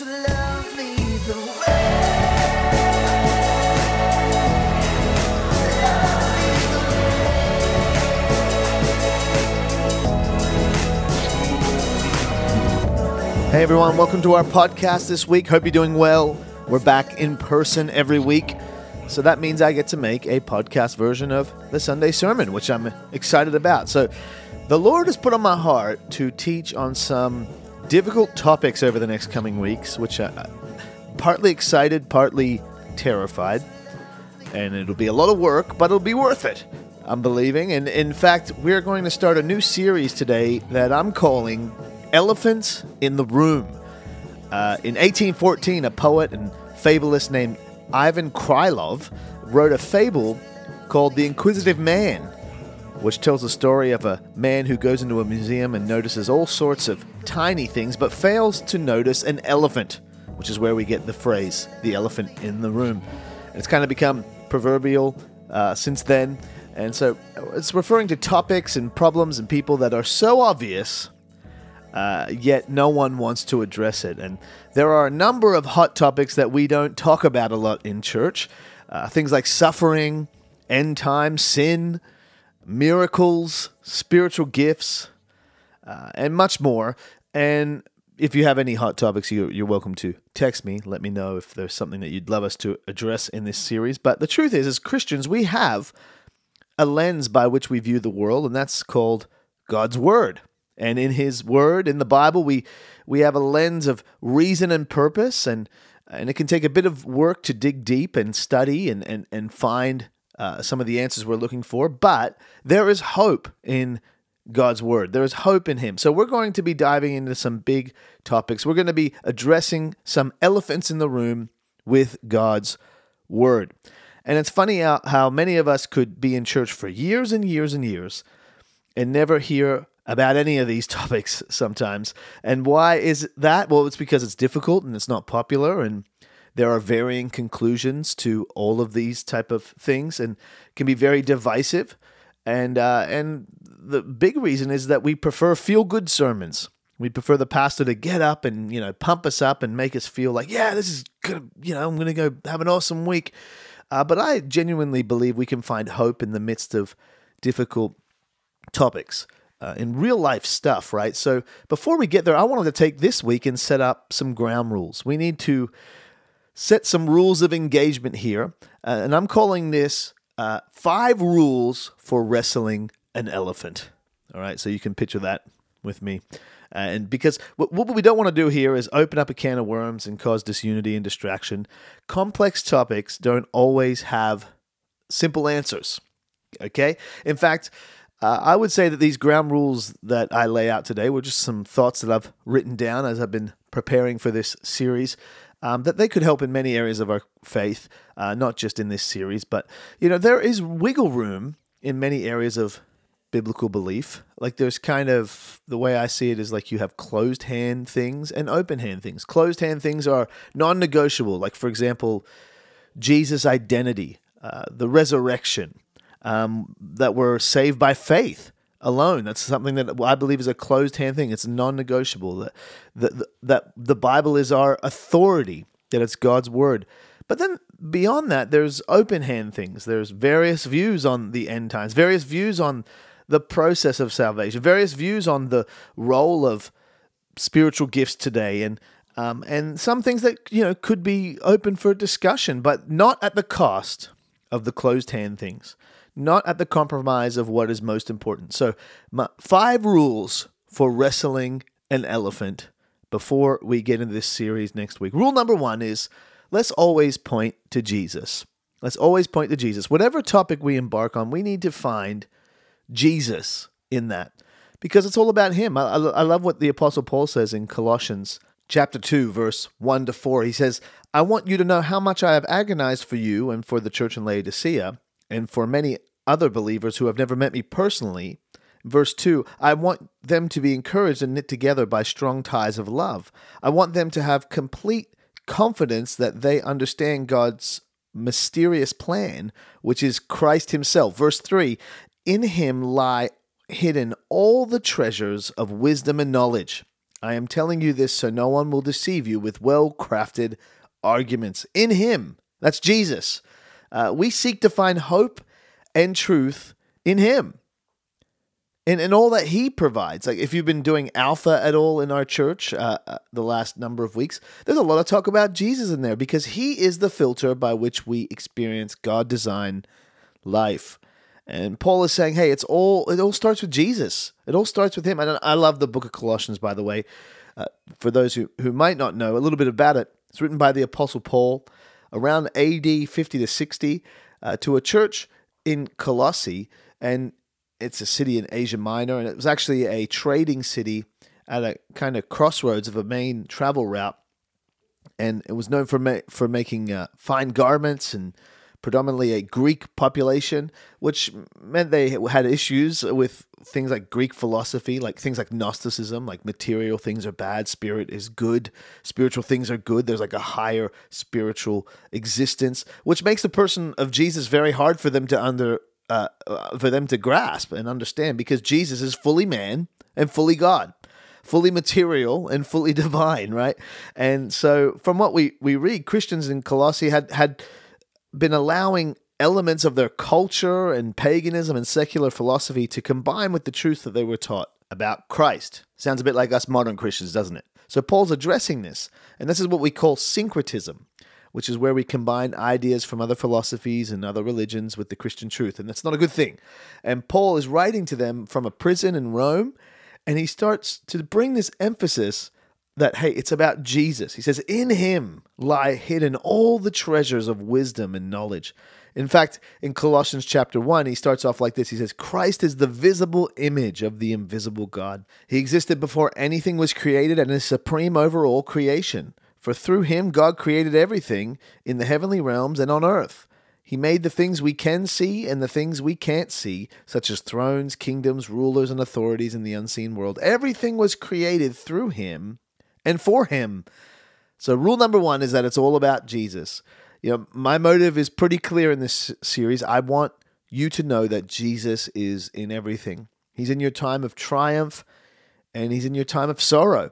Hey everyone, welcome to our podcast this week. Hope you're doing well. We're back in person every week. So that means I get to make a podcast version of the Sunday sermon, which I'm excited about. So the Lord has put on my heart to teach on some difficult topics over the next coming weeks, which I partly excited, partly terrified. And it'll be a lot of work, but it'll be worth it. I'm believing. And in fact, we're going to start a new series today that I'm calling Elephants in the Room. Uh, in 1814, a poet and fabulist named Ivan Krylov wrote a fable called The Inquisitive Man, which tells the story of a man who goes into a museum and notices all sorts of tiny things, but fails to notice an elephant, which is where we get the phrase, the elephant in the room. And it's kind of become proverbial uh, since then. And so it's referring to topics and problems and people that are so obvious uh, yet no one wants to address it. And there are a number of hot topics that we don't talk about a lot in church. Uh, things like suffering, end time, sin, miracles, spiritual gifts, uh, and much more. And if you have any hot topics, you're, you're welcome to text me. Let me know if there's something that you'd love us to address in this series. But the truth is, as Christians, we have a lens by which we view the world, and that's called God's Word. And in His Word, in the Bible, we we have a lens of reason and purpose, and and it can take a bit of work to dig deep and study and and and find uh, some of the answers we're looking for. But there is hope in God's Word. There is hope in Him. So we're going to be diving into some big topics. We're going to be addressing some elephants in the room with God's Word. And it's funny how, how many of us could be in church for years and years and years and never hear about any of these topics sometimes. And why is that? Well, it's because it's difficult and it's not popular and there are varying conclusions to all of these type of things and can be very divisive. And uh, and the big reason is that we prefer feel good sermons. We prefer the pastor to get up and you know pump us up and make us feel like yeah this is good you know I'm to go have an awesome week. Uh, but I genuinely believe we can find hope in the midst of difficult topics. Uh, in real life stuff, right? So before we get there, I wanted to take this week and set up some ground rules. We need to set some rules of engagement here, uh, and I'm calling this uh, five rules for wrestling an elephant. All right, so you can picture that with me. Uh, and because what, what we don't want to do here is open up a can of worms and cause disunity and distraction. Complex topics don't always have simple answers. Okay? In fact, uh, I would say that these ground rules that I lay out today were just some thoughts that I've written down as I've been preparing for this series. Um, that they could help in many areas of our faith, uh, not just in this series, but you know there is wiggle room in many areas of biblical belief. Like there's kind of the way I see it is like you have closed hand things and open hand things. Closed hand things are non-negotiable. Like for example, Jesus' identity, uh, the resurrection, um, that we're saved by faith alone. That's something that I believe is a closed hand thing. It's non-negotiable. That that that the Bible is our authority. That it's God's word. But then beyond that, there's open hand things. There's various views on the end times. Various views on the process of salvation. Various views on the role of spiritual gifts today, and um, and some things that you know could be open for discussion, but not at the cost of the closed hand things not at the compromise of what is most important. So, my, five rules for wrestling an elephant before we get into this series next week. Rule number one is let's always point to Jesus. Let's always point to Jesus. Whatever topic we embark on, we need to find Jesus in that because it's all about Him. I, I love what the Apostle Paul says in Colossians chapter 2, verse 1 to 4. He says, I want you to know how much I have agonized for you and for the church in Laodicea and for many other believers who have never met me personally. Verse 2 I want them to be encouraged and knit together by strong ties of love. I want them to have complete confidence that they understand God's mysterious plan, which is Christ Himself. Verse 3 In Him lie hidden all the treasures of wisdom and knowledge. I am telling you this so no one will deceive you with well crafted arguments. In Him, that's Jesus, uh, we seek to find hope and truth in Him. And, and all that he provides. Like if you've been doing alpha at all in our church uh, uh, the last number of weeks, there's a lot of talk about Jesus in there because he is the filter by which we experience God design life. And Paul is saying, hey, it's all it all starts with Jesus. It all starts with him. And I love the book of Colossians, by the way. Uh, for those who, who might not know a little bit about it, it's written by the Apostle Paul around AD 50 to 60 uh, to a church in Colossae. And it's a city in Asia Minor, and it was actually a trading city at a kind of crossroads of a main travel route. And it was known for ma- for making uh, fine garments and predominantly a Greek population, which meant they had issues with things like Greek philosophy, like things like Gnosticism, like material things are bad, spirit is good, spiritual things are good. There's like a higher spiritual existence, which makes the person of Jesus very hard for them to under uh, uh, for them to grasp and understand because Jesus is fully man and fully God, fully material and fully divine, right? And so, from what we, we read, Christians in Colossae had, had been allowing elements of their culture and paganism and secular philosophy to combine with the truth that they were taught about Christ. Sounds a bit like us modern Christians, doesn't it? So, Paul's addressing this, and this is what we call syncretism which is where we combine ideas from other philosophies and other religions with the Christian truth. And that's not a good thing. And Paul is writing to them from a prison in Rome, and he starts to bring this emphasis that, hey, it's about Jesus. He says, In him lie hidden all the treasures of wisdom and knowledge. In fact, in Colossians chapter 1, he starts off like this. He says, Christ is the visible image of the invisible God. He existed before anything was created and is supreme over all creation. For through him God created everything in the heavenly realms and on earth. He made the things we can see and the things we can't see, such as thrones, kingdoms, rulers, and authorities in the unseen world. Everything was created through him and for him. So, rule number one is that it's all about Jesus. You know, my motive is pretty clear in this series. I want you to know that Jesus is in everything. He's in your time of triumph and he's in your time of sorrow.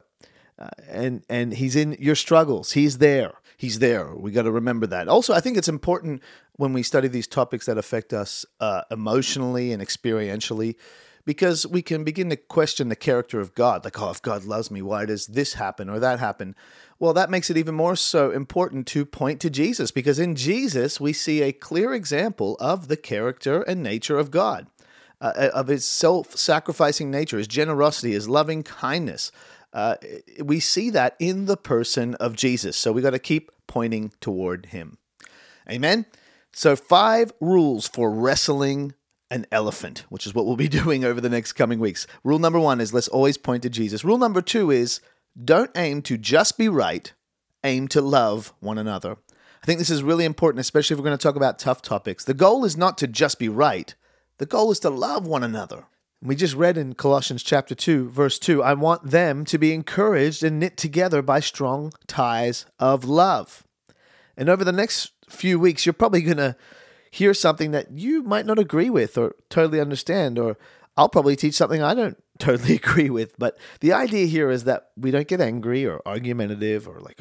Uh, and and he's in your struggles. He's there. He's there. We got to remember that. Also, I think it's important when we study these topics that affect us uh, emotionally and experientially, because we can begin to question the character of God. Like, oh, if God loves me, why does this happen or that happen? Well, that makes it even more so important to point to Jesus, because in Jesus we see a clear example of the character and nature of God. Uh, of his self sacrificing nature, his generosity, his loving kindness, uh, we see that in the person of Jesus. So we got to keep pointing toward him. Amen. So, five rules for wrestling an elephant, which is what we'll be doing over the next coming weeks. Rule number one is let's always point to Jesus. Rule number two is don't aim to just be right, aim to love one another. I think this is really important, especially if we're going to talk about tough topics. The goal is not to just be right, the goal is to love one another. We just read in Colossians chapter 2, verse 2 I want them to be encouraged and knit together by strong ties of love. And over the next few weeks, you're probably going to hear something that you might not agree with or totally understand, or I'll probably teach something I don't totally agree with. But the idea here is that we don't get angry or argumentative or like,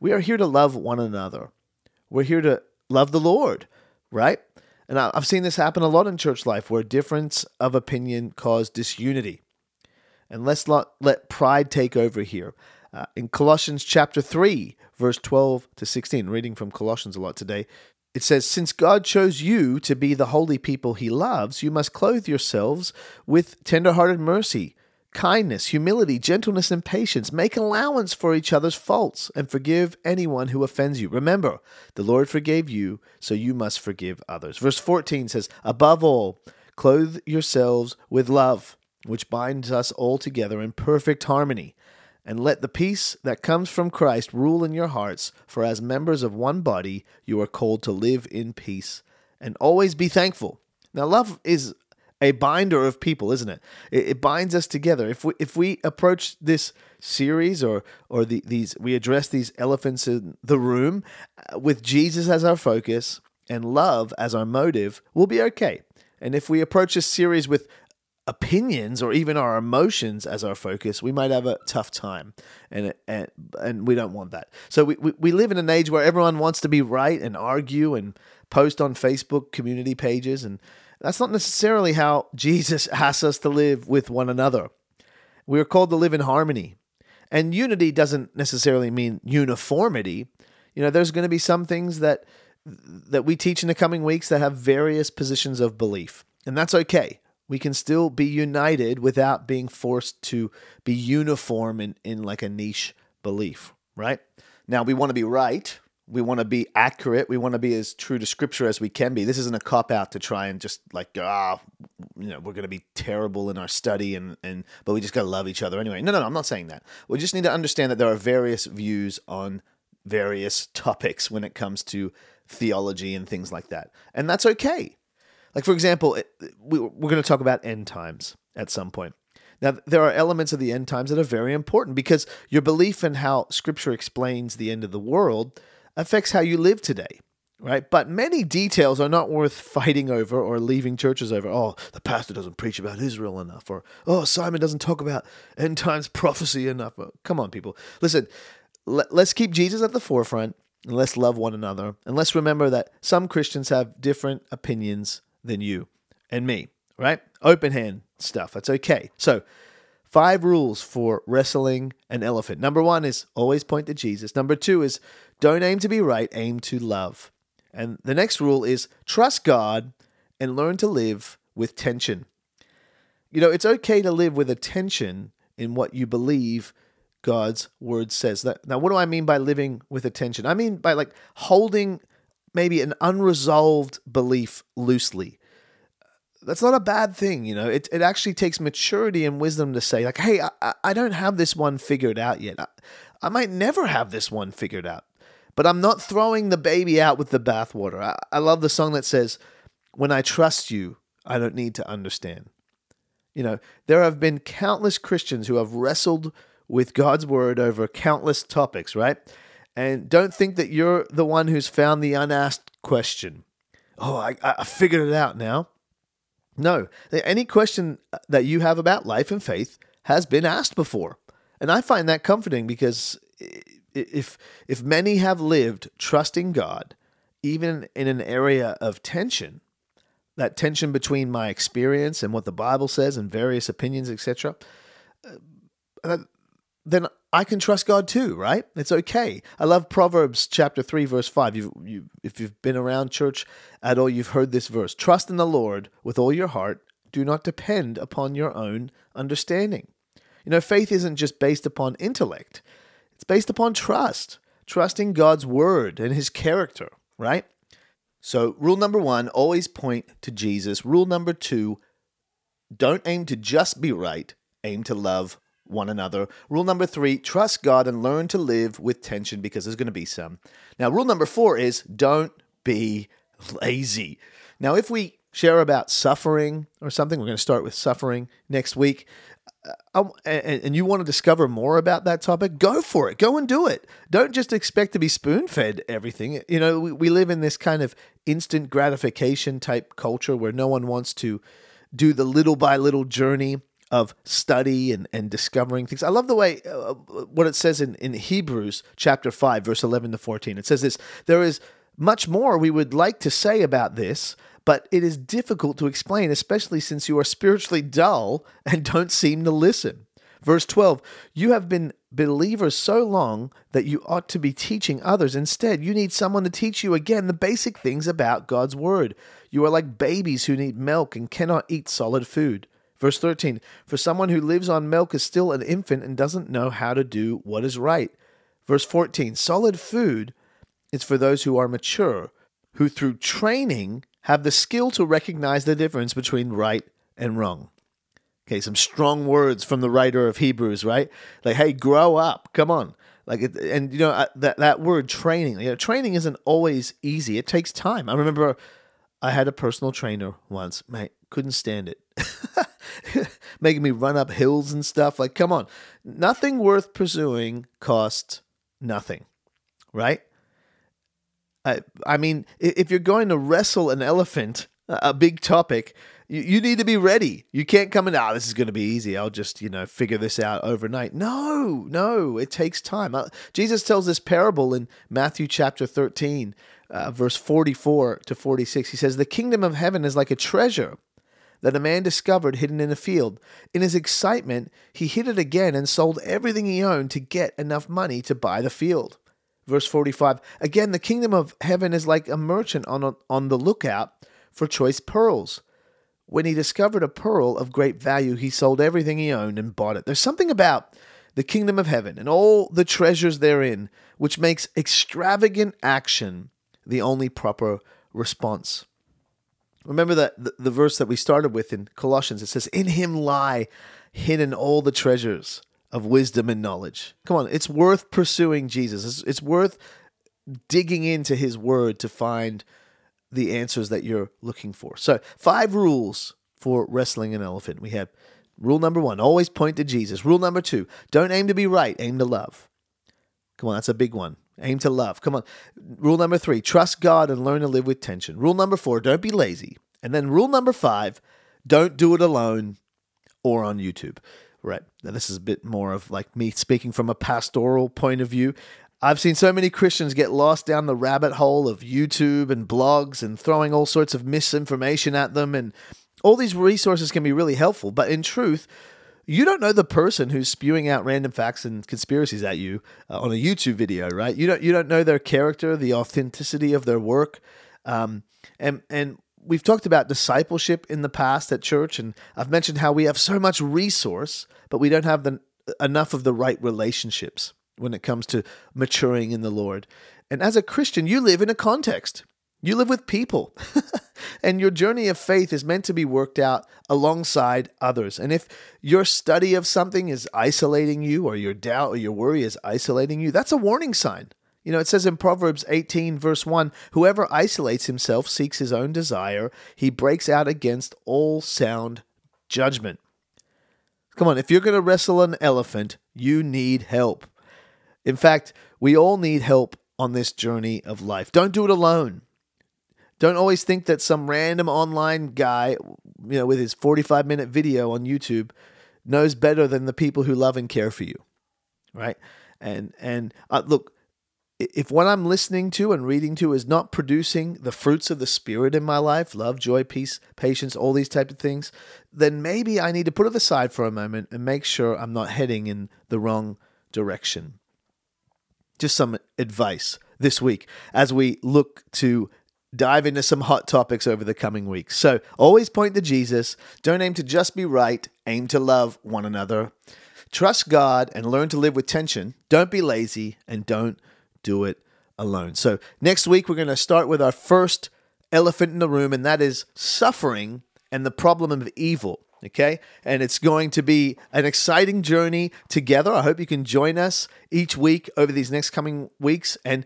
we are here to love one another. We're here to love the Lord, right? And I've seen this happen a lot in church life where difference of opinion cause disunity. And let's not let pride take over here. Uh, in Colossians chapter 3, verse 12 to 16, reading from Colossians a lot today, it says, Since God chose you to be the holy people he loves, you must clothe yourselves with tenderhearted mercy kindness, humility, gentleness, and patience. Make allowance for each other's faults and forgive anyone who offends you. Remember, the Lord forgave you, so you must forgive others. Verse 14 says, Above all, clothe yourselves with love, which binds us all together in perfect harmony. And let the peace that comes from Christ rule in your hearts, for as members of one body, you are called to live in peace and always be thankful. Now, love is a binder of people, isn't it? it? It, binds us together. If we if we approach this series or or the, these we address these elephants in the room uh, with Jesus as our focus and love as our motive, we'll be okay. And if we approach this series with opinions or even our emotions as our focus, we might have a tough time, and and and we don't want that. So we, we, we live in an age where everyone wants to be right and argue and post on Facebook community pages, and that's not necessarily how Jesus asks us to live with one another. We are called to live in harmony, and unity doesn't necessarily mean uniformity. You know, there's going to be some things that that we teach in the coming weeks that have various positions of belief, and that's okay we can still be united without being forced to be uniform in, in like a niche belief, right? Now, we want to be right. We want to be accurate. We want to be as true to scripture as we can be. This isn't a cop out to try and just like, ah, you know, we're going to be terrible in our study and, and, but we just got to love each other anyway. No, no, no, I'm not saying that. We just need to understand that there are various views on various topics when it comes to theology and things like that. And that's okay. Like, for example, we, we're going to talk about end times at some point. Now, there are elements of the end times that are very important because your belief in how Scripture explains the end of the world affects how you live today, right? But many details are not worth fighting over or leaving churches over. Oh, the pastor doesn't preach about Israel enough, or oh, Simon doesn't talk about end times prophecy enough. Oh, come on, people. Listen, let, let's keep Jesus at the forefront and let's love one another. And let's remember that some Christians have different opinions than you and me, right? Open hand stuff. That's okay. So, five rules for wrestling an elephant. Number one is always point to Jesus. Number two is don't aim to be right, aim to love. And the next rule is trust God and learn to live with tension. You know, it's okay to live with a tension in what you believe God's word says. Now, what do I mean by living with attention? I mean by like holding maybe an unresolved belief loosely. That's not a bad thing, you know. It, it actually takes maturity and wisdom to say, like, hey, I, I don't have this one figured out yet. I, I might never have this one figured out, but I'm not throwing the baby out with the bathwater. I, I love the song that says, When I trust you, I don't need to understand. You know, there have been countless Christians who have wrestled with God's word over countless topics, right? And don't think that you're the one who's found the unasked question. Oh, I, I figured it out now. No, any question that you have about life and faith has been asked before. And I find that comforting because if if many have lived trusting God, even in an area of tension, that tension between my experience and what the Bible says and various opinions, etc., uh, then I can trust God too, right? It's okay. I love Proverbs chapter 3 verse 5. You've, you, if you've been around church at all, you've heard this verse. Trust in the Lord with all your heart. Do not depend upon your own understanding. You know, faith isn't just based upon intellect. It's based upon trust. Trusting God's word and his character, right? So, rule number 1, always point to Jesus. Rule number 2, don't aim to just be right, aim to love one another. Rule number three, trust God and learn to live with tension because there's going to be some. Now, rule number four is don't be lazy. Now, if we share about suffering or something, we're going to start with suffering next week. Uh, and, and you want to discover more about that topic, go for it. Go and do it. Don't just expect to be spoon fed everything. You know, we live in this kind of instant gratification type culture where no one wants to do the little by little journey of study and, and discovering things. I love the way uh, what it says in, in Hebrews chapter 5, verse 11 to 14. It says this There is much more we would like to say about this, but it is difficult to explain, especially since you are spiritually dull and don't seem to listen. Verse 12 You have been believers so long that you ought to be teaching others. Instead, you need someone to teach you again the basic things about God's Word. You are like babies who need milk and cannot eat solid food. Verse 13 For someone who lives on milk is still an infant and doesn't know how to do what is right. Verse 14 Solid food is for those who are mature, who through training have the skill to recognize the difference between right and wrong. Okay, some strong words from the writer of Hebrews, right? Like, hey, grow up. Come on. Like, and you know uh, that that word training. You know, training isn't always easy. It takes time. I remember I had a personal trainer once. Mate, couldn't stand it. making me run up hills and stuff. Like, come on. Nothing worth pursuing costs nothing, right? I, I mean, if you're going to wrestle an elephant, a big topic, you, you need to be ready. You can't come in, ah, this is going to be easy. I'll just, you know, figure this out overnight. No, no, it takes time. Uh, Jesus tells this parable in Matthew chapter 13, uh, verse 44 to 46. He says, The kingdom of heaven is like a treasure that a man discovered hidden in a field. In his excitement, he hid it again and sold everything he owned to get enough money to buy the field. Verse 45 Again, the kingdom of heaven is like a merchant on, on the lookout for choice pearls. When he discovered a pearl of great value, he sold everything he owned and bought it. There's something about the kingdom of heaven and all the treasures therein which makes extravagant action the only proper response. Remember that the, the verse that we started with in Colossians it says in him lie hidden all the treasures of wisdom and knowledge. Come on, it's worth pursuing Jesus. It's, it's worth digging into his word to find the answers that you're looking for. So, five rules for wrestling an elephant. We have rule number 1, always point to Jesus. Rule number 2, don't aim to be right, aim to love. Come on, that's a big one. Aim to love. Come on. Rule number three trust God and learn to live with tension. Rule number four don't be lazy. And then rule number five don't do it alone or on YouTube. Right. Now, this is a bit more of like me speaking from a pastoral point of view. I've seen so many Christians get lost down the rabbit hole of YouTube and blogs and throwing all sorts of misinformation at them. And all these resources can be really helpful. But in truth, you don't know the person who's spewing out random facts and conspiracies at you uh, on a YouTube video, right? You don't you don't know their character, the authenticity of their work, um, and and we've talked about discipleship in the past at church, and I've mentioned how we have so much resource, but we don't have the enough of the right relationships when it comes to maturing in the Lord. And as a Christian, you live in a context. You live with people, and your journey of faith is meant to be worked out alongside others. And if your study of something is isolating you, or your doubt or your worry is isolating you, that's a warning sign. You know, it says in Proverbs 18, verse 1 Whoever isolates himself seeks his own desire, he breaks out against all sound judgment. Come on, if you're going to wrestle an elephant, you need help. In fact, we all need help on this journey of life. Don't do it alone. Don't always think that some random online guy, you know, with his 45 minute video on YouTube knows better than the people who love and care for you. Right? And and uh, look, if what I'm listening to and reading to is not producing the fruits of the spirit in my life, love, joy, peace, patience, all these type of things, then maybe I need to put it aside for a moment and make sure I'm not heading in the wrong direction. Just some advice this week as we look to dive into some hot topics over the coming weeks. So always point to Jesus. Don't aim to just be right, aim to love one another. Trust God and learn to live with tension. Don't be lazy and don't do it alone. So next week, we're going to start with our first elephant in the room, and that is suffering and the problem of evil. Okay. And it's going to be an exciting journey together. I hope you can join us each week over these next coming weeks. And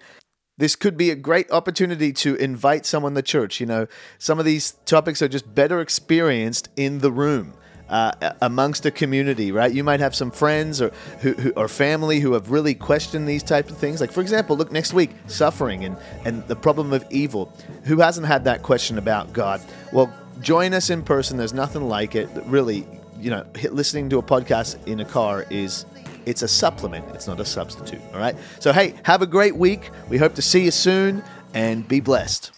this could be a great opportunity to invite someone to church. You know, some of these topics are just better experienced in the room. Uh, amongst a community, right? You might have some friends or who, who, or family who have really questioned these types of things. Like, for example, look next week, suffering and and the problem of evil. Who hasn't had that question about God? Well, join us in person. There's nothing like it. Really, you know, listening to a podcast in a car is it's a supplement, it's not a substitute. All right. So, hey, have a great week. We hope to see you soon and be blessed.